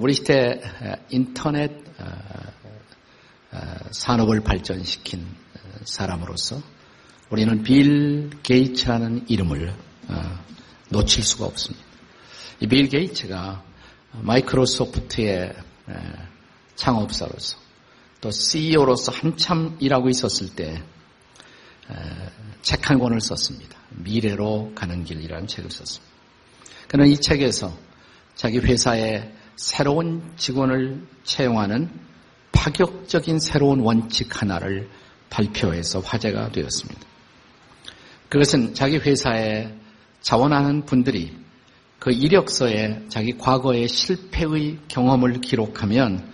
우리 시대 인터넷 산업을 발전시킨 사람으로서 우리는 빌 게이츠라는 이름을 놓칠 수가 없습니다. 이 빌 게이츠가 마이크로소프트의 창업사로서 또 CEO로서 한참 일하고 있었을 때 책 한 권을 썼습니다. 미래로 가는 길이라는 책을 썼습니다. 그는 이 책에서 자기 회사에 새로운 직원을 채용하는 파격적인 새로운 원칙 하나를 발표해서 화제가 되었습니다. 그것은 자기 회사에 자원하는 분들이 그 이력서에 자기 과거의 실패의 경험을 기록하면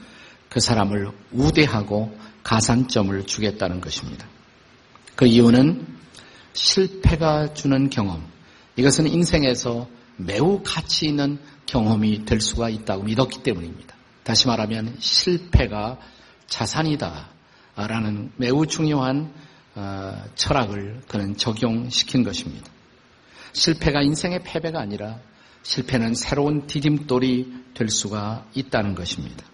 그 사람을 우대하고 가산점을 주겠다는 것입니다. 그 이유는 실패가 주는 경험, 이것은 인생에서 매우 가치 있는 경험이 될 수가 있다고 믿었기 때문입니다. 다시 말하면 실패가 자산이다. 라는 매우 중요한 어, 철학을 그는 적용시킨 것입니다. 실패가 인생의 패배가 아니라 실패는 새로운 디딤돌이 될 수가 있다는 것입니다.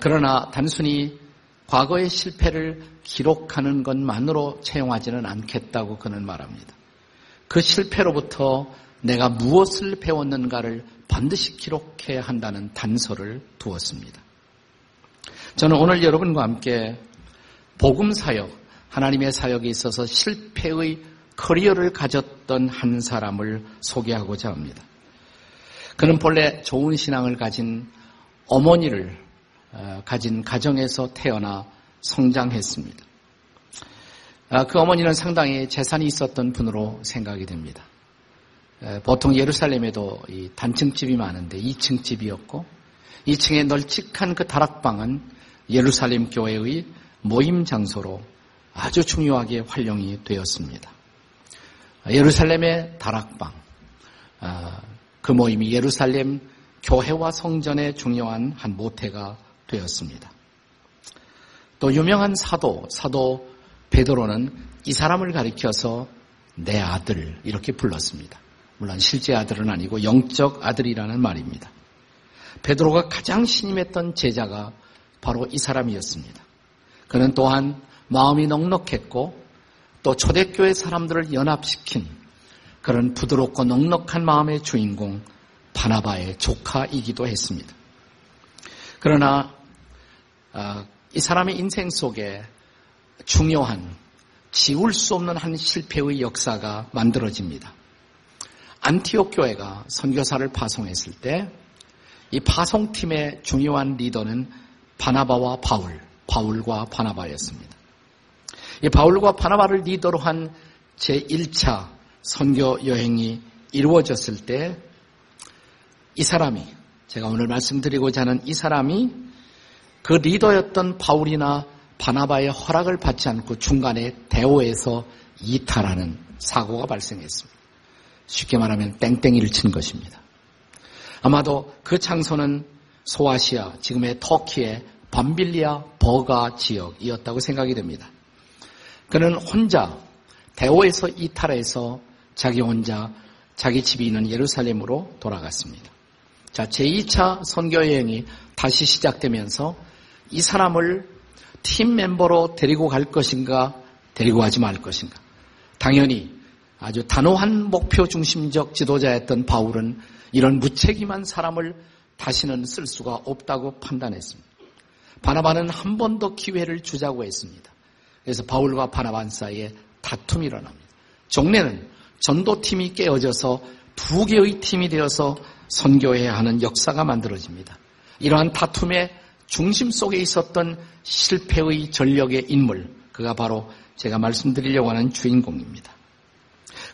그러나 단순히 과거의 실패를 기록하는 것만으로 채용하지는 않겠다고 그는 말합니다. 그 실패로부터 내가 무엇을 배웠는가를 반드시 기록해야 한다는 단서를 두었습니다. 저는 오늘 여러분과 함께 복음 사역, 하나님의 사역에 있어서 실패의 커리어를 가졌던 한 사람을 소개하고자 합니다. 그는 본래 좋은 신앙을 가진 어머니를 어, 가진 가정에서 태어나 성장했습니다. 아, 그 어머니는 상당히 재산이 있었던 분으로 생각이 됩니다. 보통 예루살렘에도 단층집이 많은데 2층 집이었고 2층에 널찍한 그 다락방은 예루살렘 교회의 모임 장소로 아주 중요하게 활용이 되었습니다. 예루살렘의 다락방, 아, 그 모임이 예루살렘 교회와 성전의 중요한 한 모태가 되었습니다. 또 유명한 사도, 사도 베드로는 이 사람을 가리켜서 내 아들 이렇게 불렀습니다. 물론 실제 아들은 아니고 영적 아들이라는 말입니다. 베드로가 가장 신임했던 제자가 바로 이 사람이었습니다. 그는 또한 마음이 넉넉했고 또 초대교회 사람들을 연합시킨 그런 부드럽고 넉넉한 마음의 주인공 바나바의 조카이기도 했습니다. 그러나 아, 이 사람의 인생 속에 중요한 지울 수 없는 한 실패의 역사가 만들어집니다. 안티옥 교회가 선교사를 파송했을 때 이 파송팀의 중요한 리더는 바나바와 바울, 바울과 바나바였습니다. 이 바울과 바나바를 리더로 한 제1차 선교 여행이 이루어졌을 때 이 사람이 제가 오늘 말씀드리고자 하는 이 사람이 그 리더였던 바울이나 바나바의 허락을 받지 않고 중간에 대오에서 이탈하는 사고가 발생했습니다. 쉽게 말하면 땡땡이를 친 것입니다. 아마도 그 장소는 소아시아, 지금의 터키의 밤빌리아 버가 지역이었다고 생각이 됩니다. 그는 혼자 대오에서 이탈해서 자기 혼자 자기 집이 있는 예루살렘으로 돌아갔습니다. 자, 제2차 선교 여행이 다시 시작되면서 이 사람을 팀 멤버로 데리고 갈 것인가, 데리고 가지 말 것인가. 당연히 아주 단호한 목표 중심적 지도자였던 바울은 이런 무책임한 사람을 다시는 쓸 수가 없다고 판단했습니다. 바나바는 한 번 더 기회를 주자고 했습니다. 그래서 바울과 바나반 사이에 다툼이 일어납니다. 종래는 전도팀이 깨어져서 두 개의 팀이 되어서 선교해야 하는 역사가 만들어집니다. 이러한 다툼의 중심 속에 있었던 실패의 전력의 인물, 그가 바로 제가 말씀드리려고 하는 주인공입니다.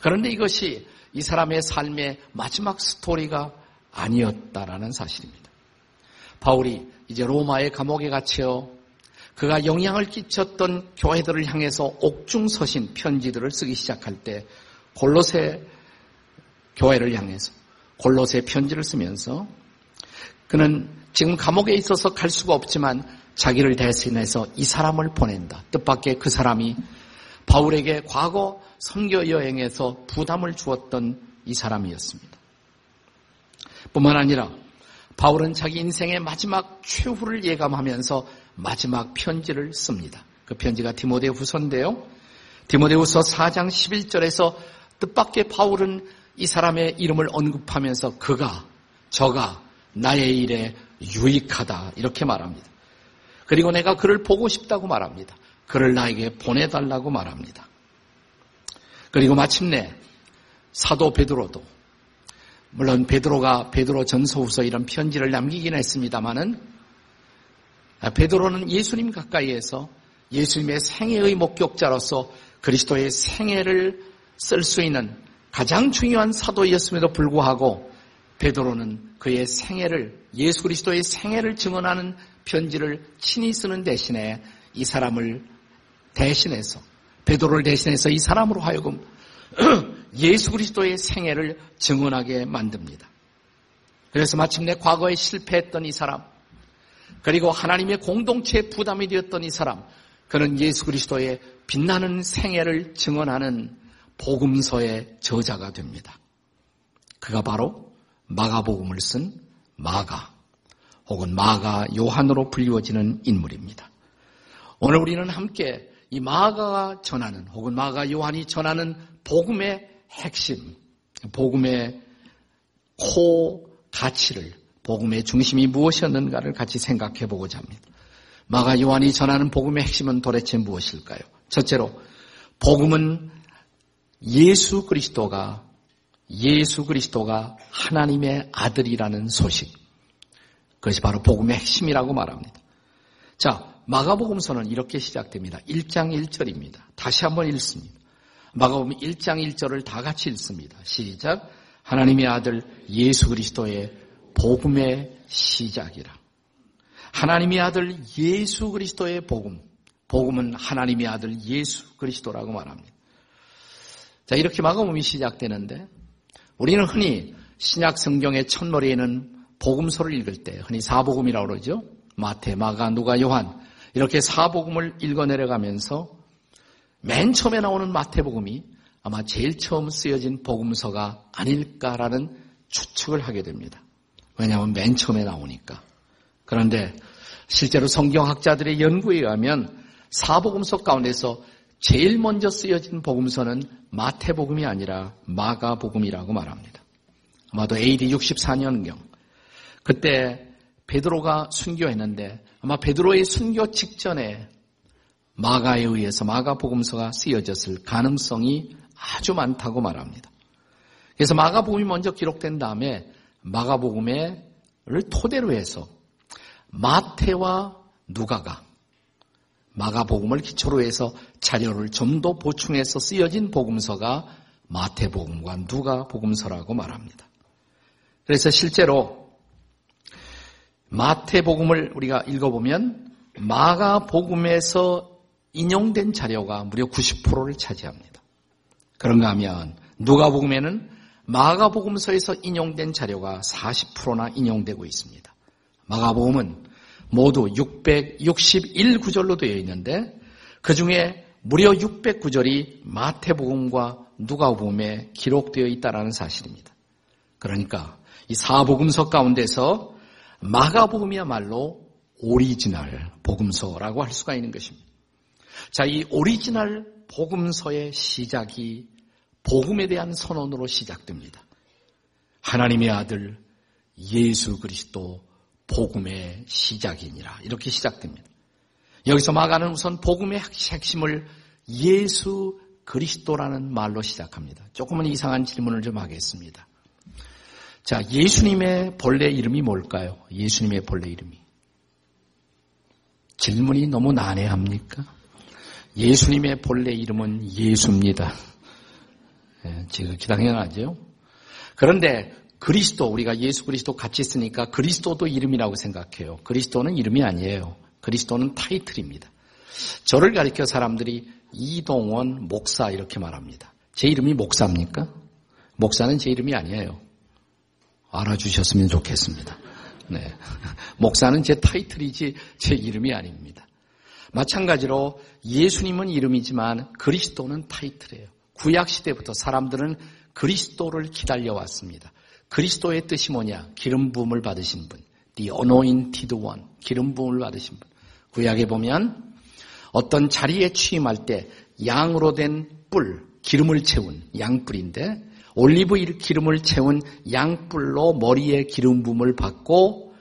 그런데 이것이 이 사람의 삶의 마지막 스토리가 아니었다라는 사실입니다. 바울이 이제 로마의 감옥에 갇혀 그가 영향을 끼쳤던 교회들을 향해서 옥중서신 편지들을 쓰기 시작할 때 골로새 교회를 향해서 골로새 편지를 쓰면서 그는 지금 감옥에 있어서 갈 수가 없지만 자기를 대신해서 이 사람을 보낸다. 뜻밖의 그 사람이 바울에게 과거 선교 여행에서 부담을 주었던 이 사람이었습니다. 뿐만 아니라 바울은 자기 인생의 마지막 최후를 예감하면서 마지막 편지를 씁니다. 그 편지가 디모데 후서인데요. 디모데 후서 4장 11절에서 뜻밖의 바울은 이 사람의 이름을 언급하면서 그가 저가 나의 일에 유익하다 이렇게 말합니다. 그리고 내가 그를 보고 싶다고 말합니다. 그를 나에게 보내달라고 말합니다. 그리고 마침내 사도 베드로도 물론 베드로가 베드로 전서후서 이런 편지를 남기긴 했습니다마는 베드로는 예수님 가까이에서 예수님의 생애의 목격자로서 그리스도의 생애를 쓸 수 있는 가장 중요한 사도였음에도 불구하고 베드로는 그의 생애를 예수 그리스도의 생애를 증언하는 편지를 친히 쓰는 대신에 이 사람을 대신해서 베드로를 대신해서 이 사람으로 하여금 예수 그리스도의 생애를 증언하게 만듭니다. 그래서 마침내 과거에 실패했던 이 사람, 그리고 하나님의 공동체의 부담이 되었던 이 사람, 그는 예수 그리스도의 빛나는 생애를 증언하는 복음서의 저자가 됩니다. 그가 바로 마가복음을 쓴 마가 혹은 마가 요한으로 불리워지는 인물입니다. 오늘 우리는 함께 이 마가가 전하는 혹은 마가 요한이 전하는 복음의 핵심, 복음의 코 가치를 복음의 중심이 무엇이었는가를 같이 생각해 보고자 합니다. 마가 요한이 전하는 복음의 핵심은 도대체 무엇일까요? 첫째로 복음은 예수 그리스도가 예수 그리스도가 하나님의 아들이라는 소식. 그것이 바로 복음의 핵심이라고 말합니다. 자, 마가복음서는 이렇게 시작됩니다. 1장 1절입니다. 다시 한번 읽습니다. 마가복음 1장 1절을 다 같이 읽습니다. 시작. 하나님의 아들 예수 그리스도의 복음의 시작이라. 하나님의 아들 예수 그리스도의 복음. 복음은 하나님의 아들 예수 그리스도라고 말합니다. 자, 이렇게 마가복음이 시작되는데 우리는 흔히 신약 성경의 첫머리에는 복음서를 읽을 때 흔히 사복음이라고 그러죠. 마태, 마가, 누가, 요한 이렇게 사복음을 읽어 내려가면서 맨 처음에 나오는 마태복음이 아마 제일 처음 쓰여진 복음서가 아닐까라는 추측을 하게 됩니다. 왜냐하면 맨 처음에 나오니까. 그런데 실제로 성경학자들의 연구에 의하면 사복음서 가운데서 제일 먼저 쓰여진 복음서는 마태복음이 아니라 마가복음이라고 말합니다. 아마도 AD 64년경 그때 베드로가 순교했는데 아마 베드로의 순교 직전에 마가에 의해서 마가 복음서가 쓰여졌을 가능성이 아주 많다고 말합니다. 그래서 마가 복음이 먼저 기록된 다음에 마가 복음을 토대로 해서 마태와 누가가 마가 복음을 기초로 해서 자료를 좀 더 보충해서 쓰여진 복음서가 마태 복음과 누가 복음서라고 말합니다. 그래서 실제로 마태복음을 우리가 읽어보면 마가복음에서 인용된 자료가 무려 90%를 차지합니다. 그런가 하면 누가복음에는 마가복음서에서 인용된 자료가 40%나 인용되고 있습니다. 마가복음은 모두 661구절로 되어 있는데 그 중에 무려 600구절이 마태복음과 누가복음에 기록되어 있다는 사실입니다. 그러니까 이 사복음서 가운데서 마가복음이야말로 오리지널 복음서라고 할 수가 있는 것입니다. 자, 이 오리지널 복음서의 시작이 복음에 대한 선언으로 시작됩니다. 하나님의 아들 예수 그리스도 복음의 시작이니라. 이렇게 시작됩니다. 여기서 마가는 우선 복음의 핵심을 예수 그리스도라는 말로 시작합니다. 조금은 이상한 질문을 좀 하겠습니다. 자, 예수님의 본래 이름이 뭘까요? 예수님의 본래 이름이. 질문이 너무 난해합니까? 예수님의 본래 이름은 예수입니다. 예, 지극히 당연하죠. 그런데 그리스도 우리가 예수 그리스도 같이 쓰니까 그리스도도 이름이라고 생각해요. 그리스도는 이름이 아니에요. 그리스도는 타이틀입니다. 저를 가리켜 사람들이 이동원 목사 이렇게 말합니다. 제 이름이 목사입니까? 목사는 제 이름이 아니에요. 알아주셨으면 좋겠습니다. 네. 목사는 제 타이틀이지 제 이름이 아닙니다. 마찬가지로 예수님은 이름이지만 그리스도는 타이틀이에요. 구약 시대부터 사람들은 그리스도를 기다려 왔습니다. 그리스도의 뜻이 뭐냐? 기름 부음을 받으신 분. The anointed one. 기름 부음을 받으신 분. 구약에 보면 어떤 자리에 취임할 때 양으로 된 뿔, 기름을 채운 양뿔인데 올리브 기름을 채운 양뿔로 머리에 기름 부음을 받고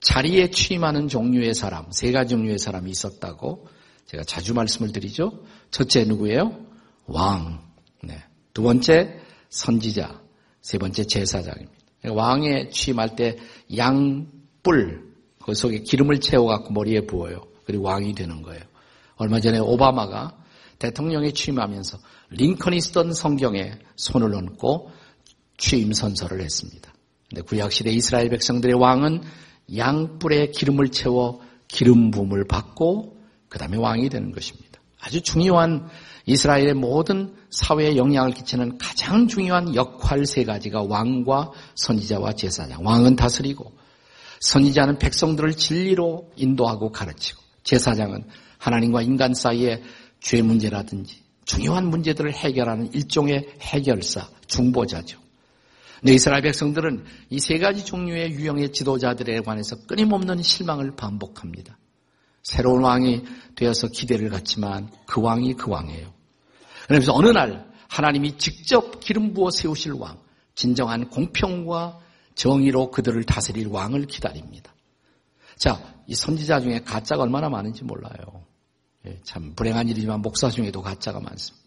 자리에 취임하는 종류의 사람, 세 가지 종류의 사람이 있었다고 제가 자주 말씀을 드리죠. 첫째 누구예요? 왕. 네. 두 번째 선지자. 세 번째 제사장입니다. 왕에 취임할 때 양뿔 그 속에 기름을 채워갖고 머리에 부어요. 그리고 왕이 되는 거예요. 얼마 전에 오바마가 대통령에 취임하면서 링컨이 쓰던 성경에 손을 얹고 취임 선서를 했습니다. 근데 구약시대 이스라엘 백성들의 왕은 양뿔에 기름을 채워 기름 부음을 받고 그 다음에 왕이 되는 것입니다. 아주 중요한 이스라엘의 모든 사회에 영향을 끼치는 가장 중요한 역할 세 가지가 왕과 선지자와 제사장. 왕은 다스리고 선지자는 백성들을 진리로 인도하고 가르치고 제사장은 하나님과 인간 사이의 죄 문제라든지 중요한 문제들을 해결하는 일종의 해결사, 중보자죠. 네, 이스라엘 백성들은 이 세 가지 종류의 유형의 지도자들에 관해서 끊임없는 실망을 반복합니다. 새로운 왕이 되어서 기대를 갖지만 그 왕이 그 왕이에요. 그래서 어느 날 하나님이 직접 기름 부어 세우실 왕, 진정한 공평과 정의로 그들을 다스릴 왕을 기다립니다. 자, 이 선지자 중에 가짜가 얼마나 많은지 몰라요. 예, 참 불행한 일이지만 목사 중에도 가짜가 많습니다.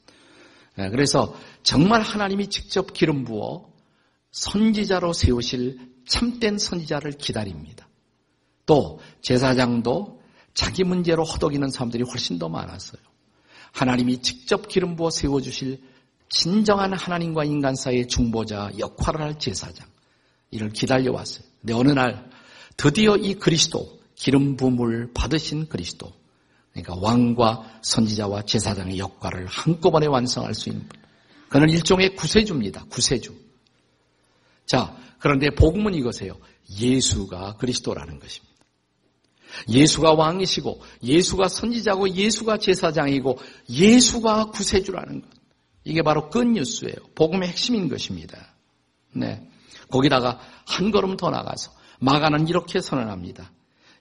예, 그래서 정말 하나님이 직접 기름 부어 선지자로 세우실 참된 선지자를 기다립니다. 또 제사장도 자기 문제로 허덕이는 사람들이 훨씬 더 많았어요. 하나님이 직접 기름 부어 세워주실 진정한 하나님과 인간 사이의 중보자 역할을 할 제사장. 이를 기다려왔어요. 근데 어느 날 드디어 이 그리스도, 기름 부음을 받으신 그리스도, 그러니까 왕과 선지자와 제사장의 역할을 한꺼번에 완성할 수 있는 분. 그는 일종의 구세주입니다. 구세주. 자, 그런데 복음은 이것이에요. 예수가 그리스도라는 것입니다. 예수가 왕이시고 예수가 선지자고 예수가 제사장이고 예수가 구세주라는 것. 이게 바로 끝뉴스예요. 복음의 핵심인 것입니다. 네. 거기다가 한 걸음 더 나가서 마가는 이렇게 선언합니다.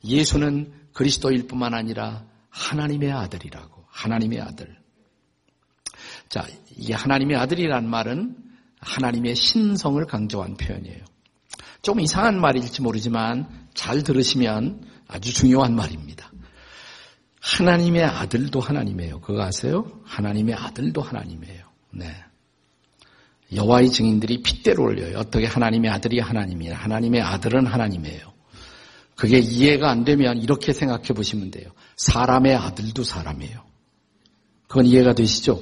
예수는 그리스도일 뿐만 아니라 하나님의 아들이라고. 하나님의 아들. 자, 이게 하나님의 아들이란 말은 하나님의 신성을 강조한 표현이에요. 좀 이상한 말일지 모르지만 잘 들으시면 아주 중요한 말입니다. 하나님의 아들도 하나님이에요. 그거 아세요? 하나님의 아들도 하나님이에요. 네. 여호와의 증인들이 핏대로 올려요. 어떻게 하나님의 아들이 하나님이야. 하나님의 아들은 하나님이에요. 그게 이해가 안 되면 이렇게 생각해 보시면 돼요. 사람의 아들도 사람이에요. 그건 이해가 되시죠?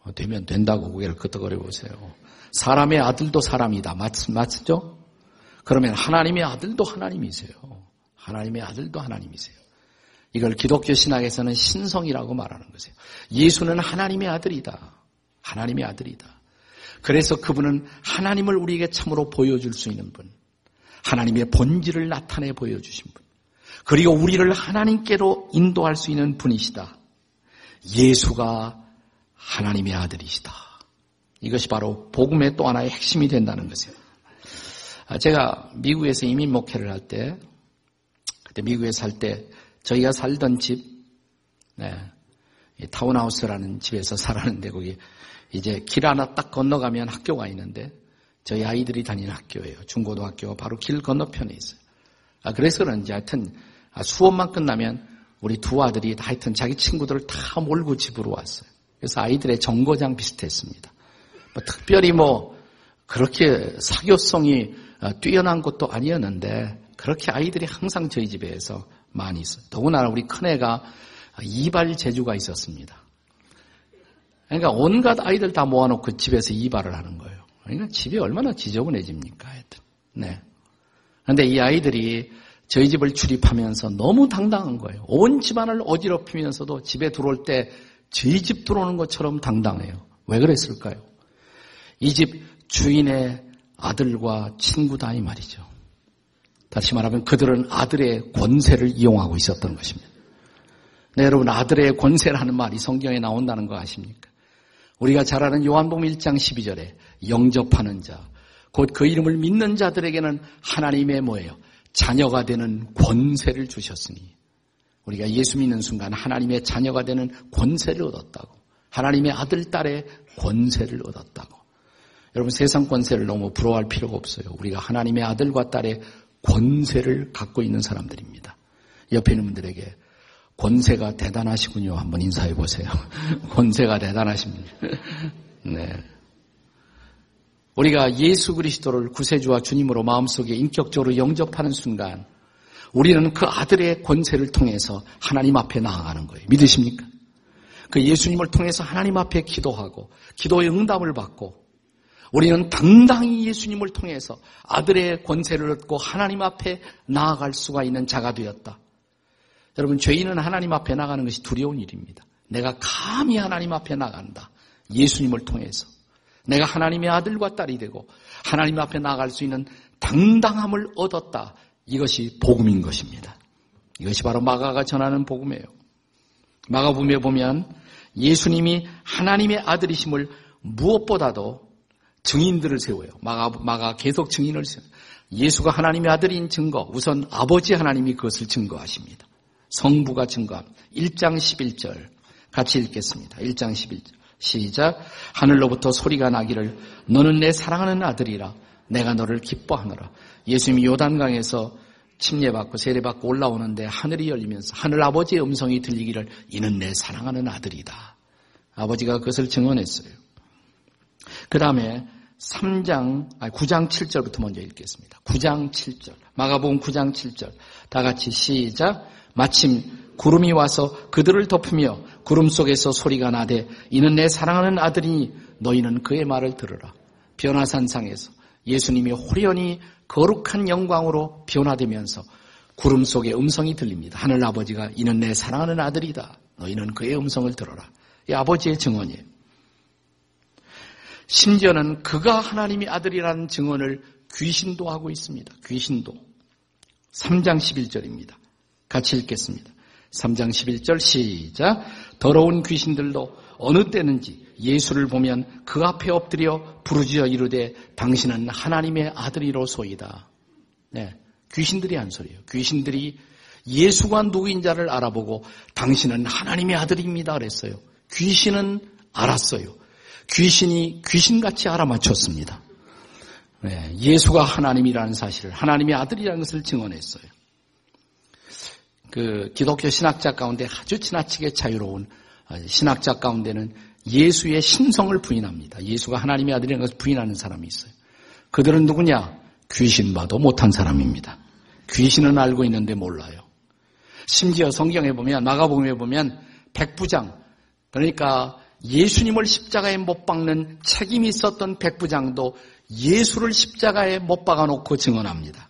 어, 되면 된다고 고개를 끄덕거려 보세요. 사람의 아들도 사람이다. 맞, 맞죠? 그러면 하나님의 아들도 하나님이세요. 하나님의 아들도 하나님이세요. 이걸 기독교 신학에서는 신성이라고 말하는 거세요. 예수는 하나님의 아들이다. 하나님의 아들이다. 그래서 그분은 하나님을 우리에게 참으로 보여줄 수 있는 분. 하나님의 본질을 나타내 보여주신 분. 그리고 우리를 하나님께로 인도할 수 있는 분이시다. 예수가 하나님의 아들이시다. 이것이 바로 복음의 또 하나의 핵심이 된다는 것이에요. 아, 제가 미국에서 이민 목회를 할 때, 그때 미국에 살 때, 저희가 살던 집, 네, 타운하우스라는 집에서 살았는데 거기 이제 길 하나 딱 건너가면 학교가 있는데 저희 아이들이 다니는 학교예요. 중고등학교가 바로 길 건너편에 있어요. 아, 그래서 그런지 하여튼 아, 수업만 끝나면 우리 두 아들이 하여튼 자기 친구들을 다 몰고 집으로 왔어요. 그래서 아이들의 정거장 비슷했습니다. 뭐 특별히 뭐 그렇게 사교성이 어, 뛰어난 것도 아니었는데 그렇게 아이들이 항상 저희 집에서 많이 있어요. 더구나 우리 큰애가 이발 재주가 있었습니다. 그러니까 온갖 아이들 다 모아놓고 집에서 이발을 하는 거예요. 그러니까 집이 얼마나 지저분해집니까? 하여튼. 네. 그런데 이 아이들이 저희 집을 출입하면서 너무 당당한 거예요. 온 집안을 어지럽히면서도 집에 들어올 때 저희 집 들어오는 것처럼 당당해요. 왜 그랬을까요? 이 집 주인의 아들과 친구다 이 말이죠. 다시 말하면 그들은 아들의 권세를 이용하고 있었던 것입니다. 네, 여러분 아들의 권세라는 말이 성경에 나온다는 거 아십니까? 우리가 잘 아는 요한복음 1장 12절에 영접하는 자, 곧 그 이름을 믿는 자들에게는 하나님의 뭐예요? 자녀가 되는 권세를 주셨으니 우리가 예수 믿는 순간 하나님의 자녀가 되는 권세를 얻었다고. 하나님의 아들, 딸의 권세를 얻었다고. 여러분 세상 권세를 너무 부러워할 필요가 없어요. 우리가 하나님의 아들과 딸의 권세를 갖고 있는 사람들입니다. 옆에 있는 분들에게 권세가 대단하시군요. 한번 인사해 보세요. 권세가 대단하십니다. 네. 우리가 예수 그리스도를 구세주와 주님으로 마음속에 인격적으로 영접하는 순간 우리는 그 아들의 권세를 통해서 하나님 앞에 나아가는 거예요. 믿으십니까? 그 예수님을 통해서 하나님 앞에 기도하고 기도의 응답을 받고 우리는 당당히 예수님을 통해서 아들의 권세를 얻고 하나님 앞에 나아갈 수가 있는 자가 되었다. 여러분, 죄인은 하나님 앞에 나가는 것이 두려운 일입니다. 내가 감히 하나님 앞에 나간다. 예수님을 통해서. 내가 하나님의 아들과 딸이 되고 하나님 앞에 나갈 수 있는 당당함을 얻었다. 이것이 복음인 것입니다. 이것이 바로 마가가 전하는 복음이에요. 마가복음에 보면 예수님이 하나님의 아들이심을 무엇보다도 증인들을 세워요. 마가, 마가 계속 증인을 세워요. 예수가 하나님의 아들인 증거, 우선 아버지 하나님이 그것을 증거하십니다. 성부가 증거합니다. 1장 11절 같이 읽겠습니다. 1장 11절 시작 하늘로부터 소리가 나기를 너는 내 사랑하는 아들이라 내가 너를 기뻐하노라. 예수님이 요단강에서 침례받고 세례받고 올라오는데 하늘이 열리면서 하늘 아버지의 음성이 들리기를 이는 내 사랑하는 아들이다. 아버지가 그것을 증언했어요. 그 다음에 3장, 아니 9장 7절부터 먼저 읽겠습니다. 9장 7절. 마가복음 9장 7절. 다 같이 시작. 마침 구름이 와서 그들을 덮으며 구름 속에서 소리가 나되 이는 내 사랑하는 아들이니 너희는 그의 말을 들으라. 변화산상에서 예수님이 호련히 거룩한 영광으로 변화되면서 구름 속에 음성이 들립니다. 하늘 아버지가 이는 내 사랑하는 아들이다. 너희는 그의 음성을 들어라. 이 아버지의 증언이에요. 심지어는 그가 하나님의 아들이라는 증언을 귀신도 하고 있습니다. 귀신도. 3장 11절입니다. 같이 읽겠습니다. 3장 11절 시작. 더러운 귀신들도 어느 때는지 예수를 보면 그 앞에 엎드려 부르짖어 이르되 당신은 하나님의 아들이로소이다. 네. 귀신들이 한 소리예요. 귀신들이 예수가 누구인 자를 알아보고 당신은 하나님의 아들입니다 그랬어요. 귀신은 알았어요. 귀신이 귀신같이 알아맞혔습니다. 네, 예수가 하나님이라는 사실을 하나님의 아들이라는 것을 증언했어요. 그 기독교 신학자 가운데 아주 지나치게 자유로운 신학자 가운데는 예수의 신성을 부인합니다. 예수가 하나님의 아들이라는 것을 부인하는 사람이 있어요. 그들은 누구냐? 귀신 봐도 못한 사람입니다. 귀신은 알고 있는데 몰라요. 심지어 성경에 보면 마가복음에 보면 백부장 그러니까 예수님을 십자가에 못 박는 책임이 있었던 백부장도 예수를 십자가에 못 박아 놓고 증언합니다.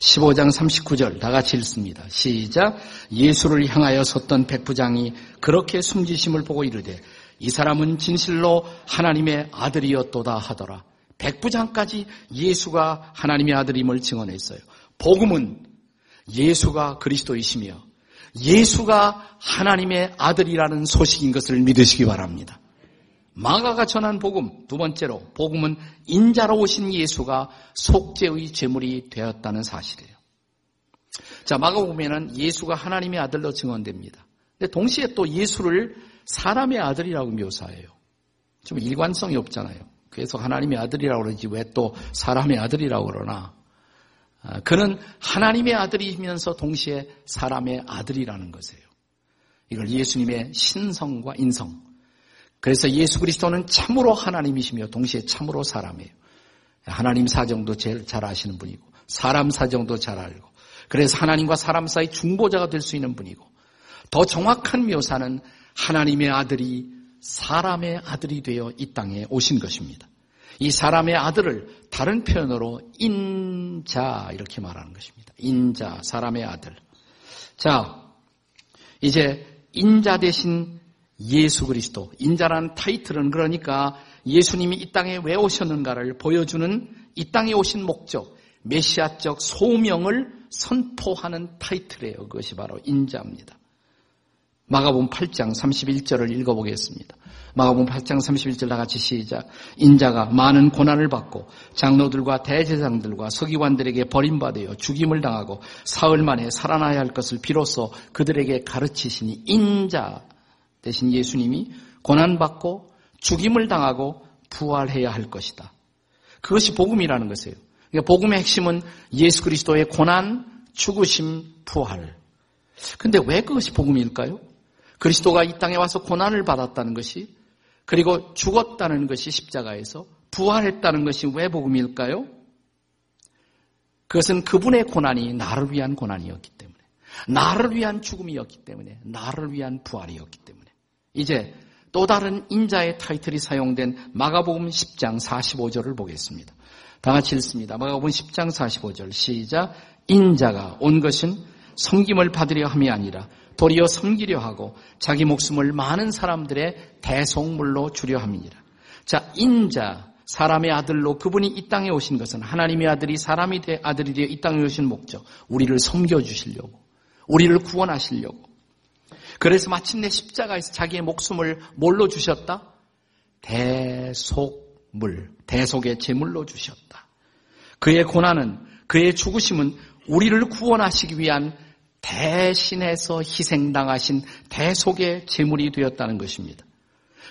15장 39절 다 같이 읽습니다. 시작. 예수를 향하여 섰던 백부장이 그렇게 숨지심을 보고 이르되 이 사람은 진실로 하나님의 아들이었도다 하더라. 백부장까지 예수가 하나님의 아들임을 증언했어요. 복음은 예수가 그리스도이시며 예수가 하나님의 아들이라는 소식인 것을 믿으시기 바랍니다. 마가가 전한 복음, 두 번째로, 복음은 인자로 오신 예수가 속죄의 제물이 되었다는 사실이에요. 자, 마가복음에는 예수가 하나님의 아들로 증언됩니다. 근데 동시에 또 예수를 사람의 아들이라고 묘사해요. 좀 일관성이 없잖아요. 그래서 하나님의 아들이라고 그러지 왜 또 사람의 아들이라고 그러나. 아, 그는 하나님의 아들이면서 동시에 사람의 아들이라는 것이에요. 이걸 예수님의 신성과 인성. 그래서 예수 그리스도는 참으로 하나님이시며 동시에 참으로 사람이에요. 하나님 사정도 제일 잘 아시는 분이고 사람 사정도 잘 알고 그래서 하나님과 사람 사이 중보자가 될 수 있는 분이고 더 정확한 묘사는 하나님의 아들이 사람의 아들이 되어 이 땅에 오신 것입니다. 이 사람의 아들을 다른 표현으로 인자 이렇게 말하는 것입니다. 인자, 사람의 아들. 자, 이제 인자 대신 예수 그리스도. 인자라는 타이틀은 그러니까 예수님이 이 땅에 왜 오셨는가를 보여주는 이 땅에 오신 목적, 메시아적 소명을 선포하는 타이틀이에요. 그것이 바로 인자입니다. 마가복음 8장 31절을 읽어보겠습니다. 마가복음 8장 31절 다 같이 시작. 인자가 많은 고난을 받고 장로들과 대제장들과 서기관들에게 버림받아 죽임을 당하고 사흘 만에 살아나야 할 것을 비로소 그들에게 가르치시니 인자 대신 예수님이 고난받고 죽임을 당하고 부활해야 할 것이다. 그것이 복음이라는 것이에요. 그러니까 복음의 핵심은 예수 그리스도의 고난, 죽으심, 부활. 근데 왜 그것이 복음일까요? 그리스도가 이 땅에 와서 고난을 받았다는 것이 그리고 죽었다는 것이 십자가에서 부활했다는 것이 왜 복음일까요? 그것은 그분의 고난이 나를 위한 고난이었기 때문에 나를 위한 죽음이었기 때문에 나를 위한 부활이었기 때문에 이제 또 다른 인자의 타이틀이 사용된 마가복음 10장 45절을 보겠습니다. 다 같이 읽습니다. 마가복음 10장 45절 시작 인자가 온 것은 섬김을 받으려 함이 아니라 도리어 섬기려 하고 자기 목숨을 많은 사람들의 대속물로 주려 함이니라. 자, 인자, 사람의 아들로 그분이 이 땅에 오신 것은 하나님의 아들이 사람이 되 아들이 되어 이 땅에 오신 목적, 우리를 섬겨 주시려고, 우리를 구원하시려고. 그래서 마침내 십자가에서 자기의 목숨을 뭘로 주셨다? 대속물, 대속의 제물로 주셨다. 그의 고난은, 그의 죽으심은 우리를 구원하시기 위한 대신해서 희생당하신 대속의 제물이 되었다는 것입니다.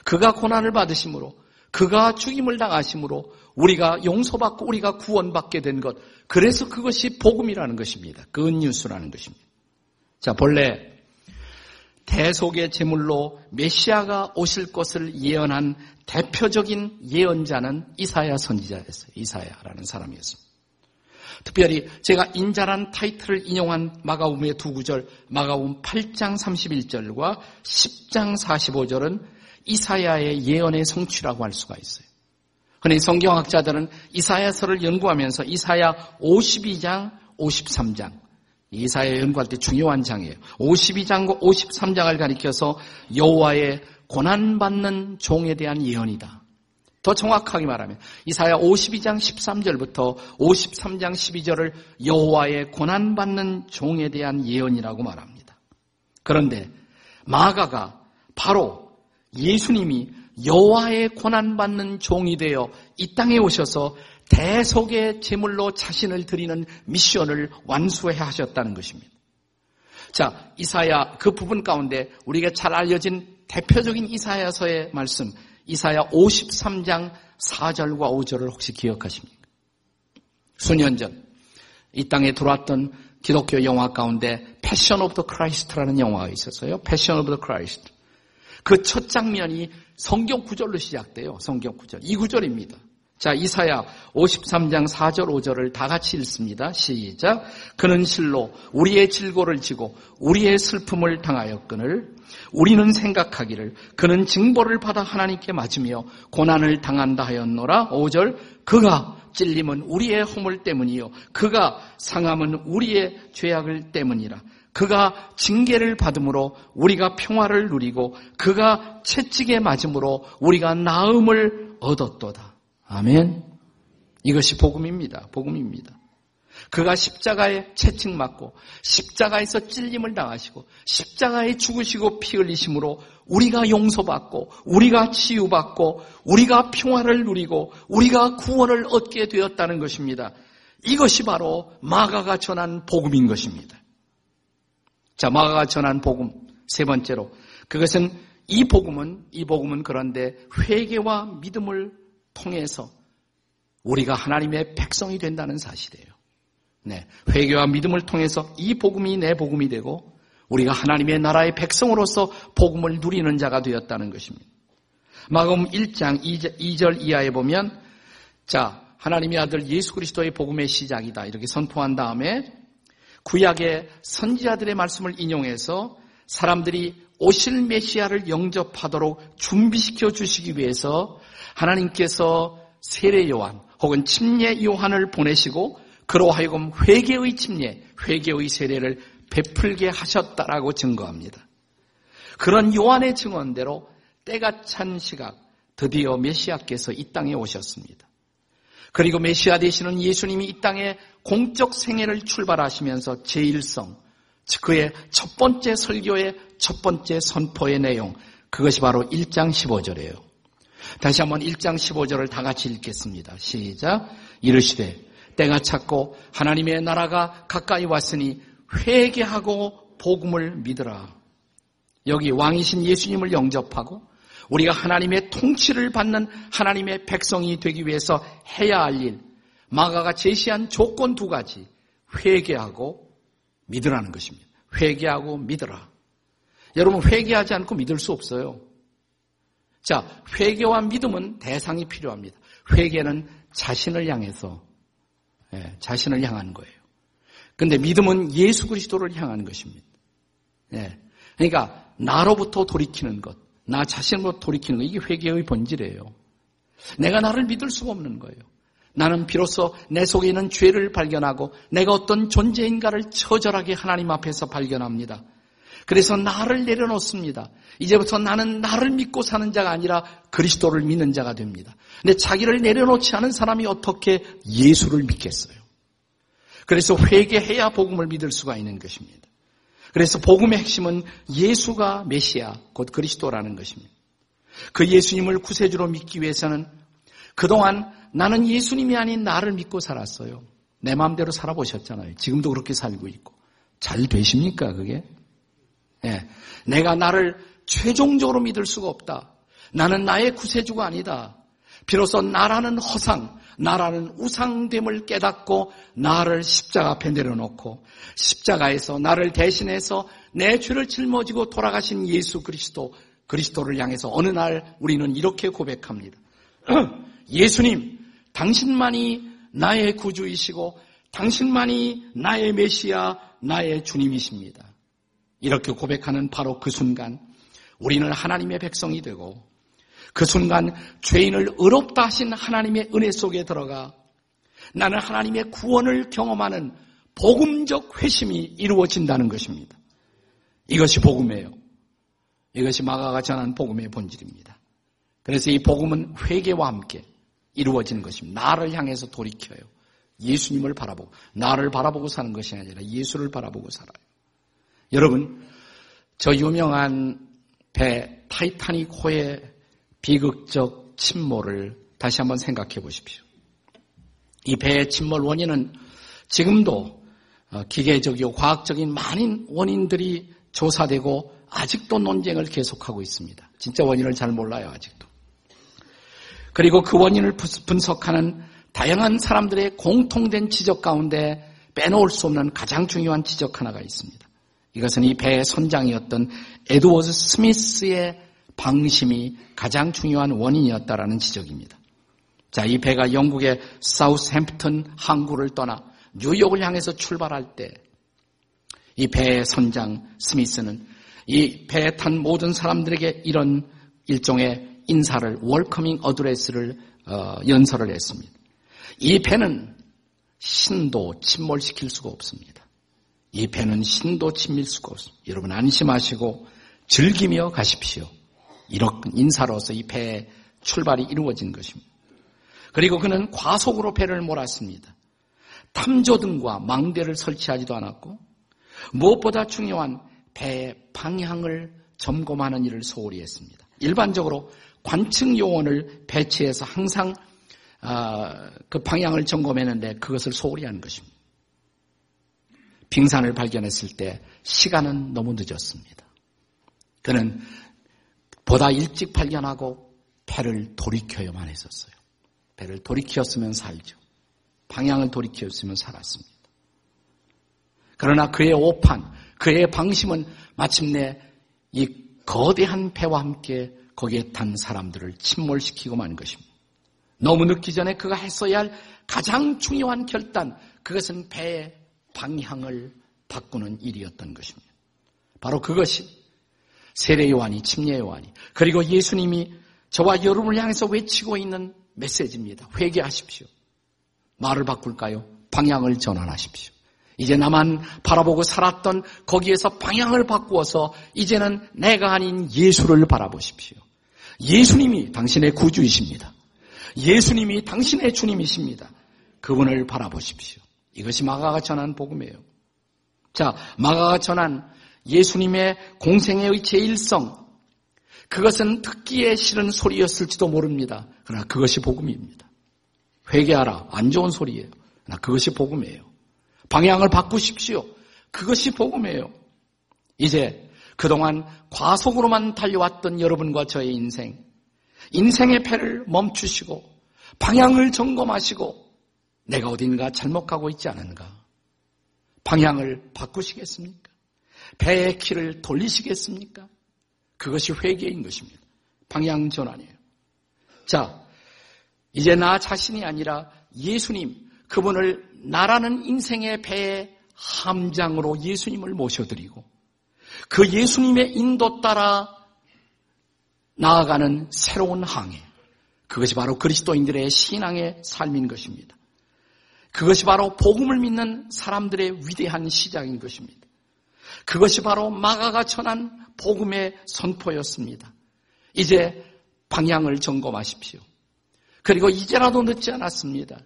그가 고난을 받으심으로 그가 죽임을 당하심으로 우리가 용서받고 우리가 구원받게 된 것. 그래서 그것이 복음이라는 것입니다. 근뉴스라는 것입니다. 자, 본래 대속의 제물로 메시아가 오실 것을 예언한 대표적인 예언자는 이사야 선지자였어요. 이사야라는 사람이었습니다. 특별히 제가 인자란 타이틀을 인용한 마가움의 두 구절, 마가움 8장 31절과 10장 45절은 이사야의 예언의 성취라고 할 수가 있어요. 그런데 성경학자들은 이사야서를 연구하면서 이사야 52장, 53장, 이사야 연구할 때 중요한 장이에요. 52장과 53장을 가리켜서 여호와의 고난받는 종에 대한 예언이다. 더 정확하게 말하면 이사야 52장 13절부터 53장 12절을 여호와의 고난받는 종에 대한 예언이라고 말합니다. 그런데 마가가 바로 예수님이 여호와의 고난받는 종이 되어 이 땅에 오셔서 대속의 제물로 자신을 드리는 미션을 완수해 하셨다는 것입니다. 자, 이사야 그 부분 가운데 우리가 잘 알려진 대표적인 이사야서의 말씀 이사야 53장 4절과 5절을 혹시 기억하십니까? 수년 전 이 땅에 들어왔던 기독교 영화 가운데 Passion of the Christ라는 영화가 있었어요. Passion of the Christ. 그 첫 장면이 성경 구절로 시작돼요. 성경 구절. 이 구절입니다. 자, 이사야 53장 4절 5절을 다 같이 읽습니다. 시작. 그는 실로 우리의 질고를 지고 우리의 슬픔을 당하였거늘 우리는 생각하기를 그는 징벌을 받아 하나님께 맞으며 고난을 당한다 하였노라. 5절 그가 찔림은 우리의 허물 때문이요 그가 상함은 우리의 죄악을 때문이라. 그가 징계를 받음으로 우리가 평화를 누리고 그가 채찍에 맞음으로 우리가 나음을 얻었도다. 아멘. 이것이 복음입니다. 복음입니다. 그가 십자가에 채찍 맞고 십자가에서 찔림을 당하시고 십자가에 죽으시고 피 흘리심으로 우리가 용서받고 우리가 치유받고 우리가 평화를 누리고 우리가 구원을 얻게 되었다는 것입니다. 이것이 바로 마가가 전한 복음인 것입니다. 자, 마가가 전한 복음 세 번째로 그것은 이 복음은 이 복음은 그런데 회개와 믿음을 통해서 우리가 하나님의 백성이 된다는 사실이에요. 네, 회개와 믿음을 통해서 이 복음이 내 복음이 되고 우리가 하나님의 나라의 백성으로서 복음을 누리는 자가 되었다는 것입니다. 마금 1장 2절 이하에 보면 자, 하나님의 아들 예수 그리스도의 복음의 시작이다. 이렇게 선포한 다음에 구약의 선지자들의 말씀을 인용해서 사람들이 오실 메시아를 영접하도록 준비시켜 주시기 위해서 하나님께서 세례 요한 혹은 침례 요한을 보내시고 그로 하여금 회개의 침례, 회개의 세례를 베풀게 하셨다라고 증거합니다. 그런 요한의 증언대로 때가 찬 시각 드디어 메시아께서 이 땅에 오셨습니다. 그리고 메시아 되시는 예수님이 이 땅에 공적 생애를 출발하시면서 제1성, 그의 첫 번째 설교의 첫 번째 선포의 내용, 그것이 바로 1장 15절이에요. 다시 한번 1장 15절을 다 같이 읽겠습니다. 시작. 이르시되 때가 찼고 하나님의 나라가 가까이 왔으니 회개하고 복음을 믿으라. 여기 왕이신 예수님을 영접하고 우리가 하나님의 통치를 받는 하나님의 백성이 되기 위해서 해야 할 일, 마가가 제시한 조건 두 가지, 회개하고 믿으라는 것입니다. 회개하고 믿으라. 여러분 회개하지 않고 믿을 수 없어요. 자, 회개와 믿음은 대상이 필요합니다. 회개는 자신을 향해서 예, 자신을 향한 거예요. 근데 믿음은 예수 그리스도를 향한 것입니다. 예, 그러니까 나로부터 돌이키는 것, 나 자신으로 돌이키는 것, 이게 회개의 본질이에요. 내가 나를 믿을 수가 없는 거예요. 나는 비로소 내 속에 있는 죄를 발견하고 내가 어떤 존재인가를 처절하게 하나님 앞에서 발견합니다. 그래서 나를 내려놓습니다. 이제부터 나는 나를 믿고 사는 자가 아니라 그리스도를 믿는 자가 됩니다. 근데 자기를 내려놓지 않은 사람이 어떻게 예수를 믿겠어요? 그래서 회개해야 복음을 믿을 수가 있는 것입니다. 그래서 복음의 핵심은 예수가 메시아, 곧 그리스도라는 것입니다. 그 예수님을 구세주로 믿기 위해서는 그동안 나는 예수님이 아닌 나를 믿고 살았어요. 내 마음대로 살아보셨잖아요. 지금도 그렇게 살고 있고. 잘 되십니까, 그게? 예. 내가 나를 최종적으로 믿을 수가 없다. 나는 나의 구세주가 아니다. 비로소 나라는 허상, 나라는 우상됨을 깨닫고 나를 십자가 앞에 내려놓고 십자가에서 나를 대신해서 내 죄를 짊어지고 돌아가신 예수 그리스도, 그리스도를 향해서 어느 날 우리는 이렇게 고백합니다. 예수님, 당신만이 나의 구주이시고 당신만이 나의 메시아, 나의 주님이십니다. 이렇게 고백하는 바로 그 순간 우리는 하나님의 백성이 되고 그 순간 죄인을 의롭다 하신 하나님의 은혜 속에 들어가 나는 하나님의 구원을 경험하는 복음적 회심이 이루어진다는 것입니다. 이것이 복음이에요. 이것이 마가가 전한 복음의 본질입니다. 그래서 이 복음은 회개와 함께 이루어지는 것입니다. 나를 향해서 돌이켜요. 예수님을 바라보고 나를 바라보고 사는 것이 아니라 예수를 바라보고 살아요. 여러분, 저 유명한 배 타이타닉 호의 비극적 침몰을 다시 한번 생각해 보십시오. 이 배의 침몰 원인은 지금도 어, 기계적이고 과학적인 많은 원인들이 조사되고 아직도 논쟁을 계속하고 있습니다. 진짜 원인을 잘 몰라요, 아직도. 그리고 그 원인을 분석하는 다양한 사람들의 공통된 지적 가운데 빼놓을 수 없는 가장 중요한 지적 하나가 있습니다. 이것은 이 배의 선장이었던 에드워드 스미스의 방심이 가장 중요한 원인이었다라는 지적입니다. 자, 이 배가 영국의 사우스햄프턴 항구를 떠나 뉴욕을 향해서 출발할 때 이 배의 선장 스미스는 이 배에 탄 모든 사람들에게 이런 일종의 인사를 welcoming address를 어, 연설을 했습니다. 이 배는 신도 침몰시킬 수가 없습니다. 이 배는 신도 침밀 수가 없습니다. 여러분 안심하시고 즐기며 가십시오. 이런 인사로서 이 배의 출발이 이루어진 것입니다. 그리고 그는 과속으로 배를 몰았습니다. 탐조등과 망대를 설치하지도 않았고 무엇보다 중요한 배의 방향을 점검하는 일을 소홀히 했습니다. 일반적으로 관측 요원을 배치해서 항상 아, 그 방향을 점검했는데 그것을 소홀히 하는 것입니다. 빙산을 발견했을 때 시간은 너무 늦었습니다. 그는 보다 일찍 발견하고 배를 돌이켜야만 했었어요. 배를 돌이켰으면 살죠. 방향을 돌이켰으면 살았습니다. 그러나 그의 오판, 그의 방심은 마침내 이 거대한 배와 함께 거기에 탄 사람들을 침몰시키고 만 것입니다. 너무 늦기 전에 그가 했어야 할 가장 중요한 결단, 그것은 배의 방향을 바꾸는 일이었던 것입니다. 바로 그것이 세례 요한이 침례 요한이 그리고 예수님이 저와 여러분을 향해서 외치고 있는 메시지입니다. 회개하십시오. 말을 바꿀까요? 방향을 전환하십시오. 이제 나만 바라보고 살았던 거기에서 방향을 바꾸어서 이제는 내가 아닌 예수를 바라보십시오. 예수님이 당신의 구주이십니다. 예수님이 당신의 주님이십니다. 그분을 바라보십시오. 이것이 마가가 전한 복음이에요. 자, 마가가 전한 예수님의 공생애의 제일성, 그것은 듣기에 싫은 소리였을지도 모릅니다. 그러나 그것이 복음입니다. 회개하라. 안 좋은 소리예요. 그러나 그것이 복음이에요. 방향을 바꾸십시오. 그것이 복음이에요. 이제 그동안 과속으로만 달려왔던 여러분과 저의 인생, 인생의 패를 멈추시고 방향을 점검하시고 내가 어딘가 잘못 가고 있지 않은가? 방향을 바꾸시겠습니까? 배의 키를 돌리시겠습니까? 그것이 회개인 것입니다. 방향 전환이에요. 자, 이제 나 자신이 아니라 예수님, 그분을 나라는 인생의 배의 함장으로 예수님을 모셔드리고 그 예수님의 인도 따라 나아가는 새로운 항해. 그것이 바로 그리스도인들의 신앙의 삶인 것입니다. 그것이 바로 복음을 믿는 사람들의 위대한 시작인 것입니다. 그것이 바로 마가가 전한 복음의 선포였습니다. 이제 방향을 점검하십시오. 그리고 이제라도 늦지 않았습니다.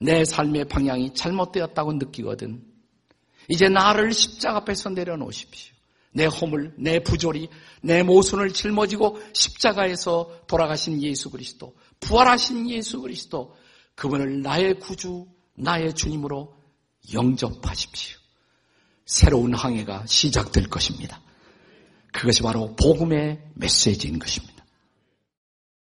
내 삶의 방향이 잘못되었다고 느끼거든. 이제 나를 십자가 앞에서 내려놓으십시오. 내 허물, 내 부조리, 내 모순을 짊어지고 십자가에서 돌아가신 예수 그리스도, 부활하신 예수 그리스도, 그분을 나의 구주, 나의 주님으로 영접하십시오. 새로운 항해가 시작될 것입니다. 그것이 바로 복음의 메시지인 것입니다.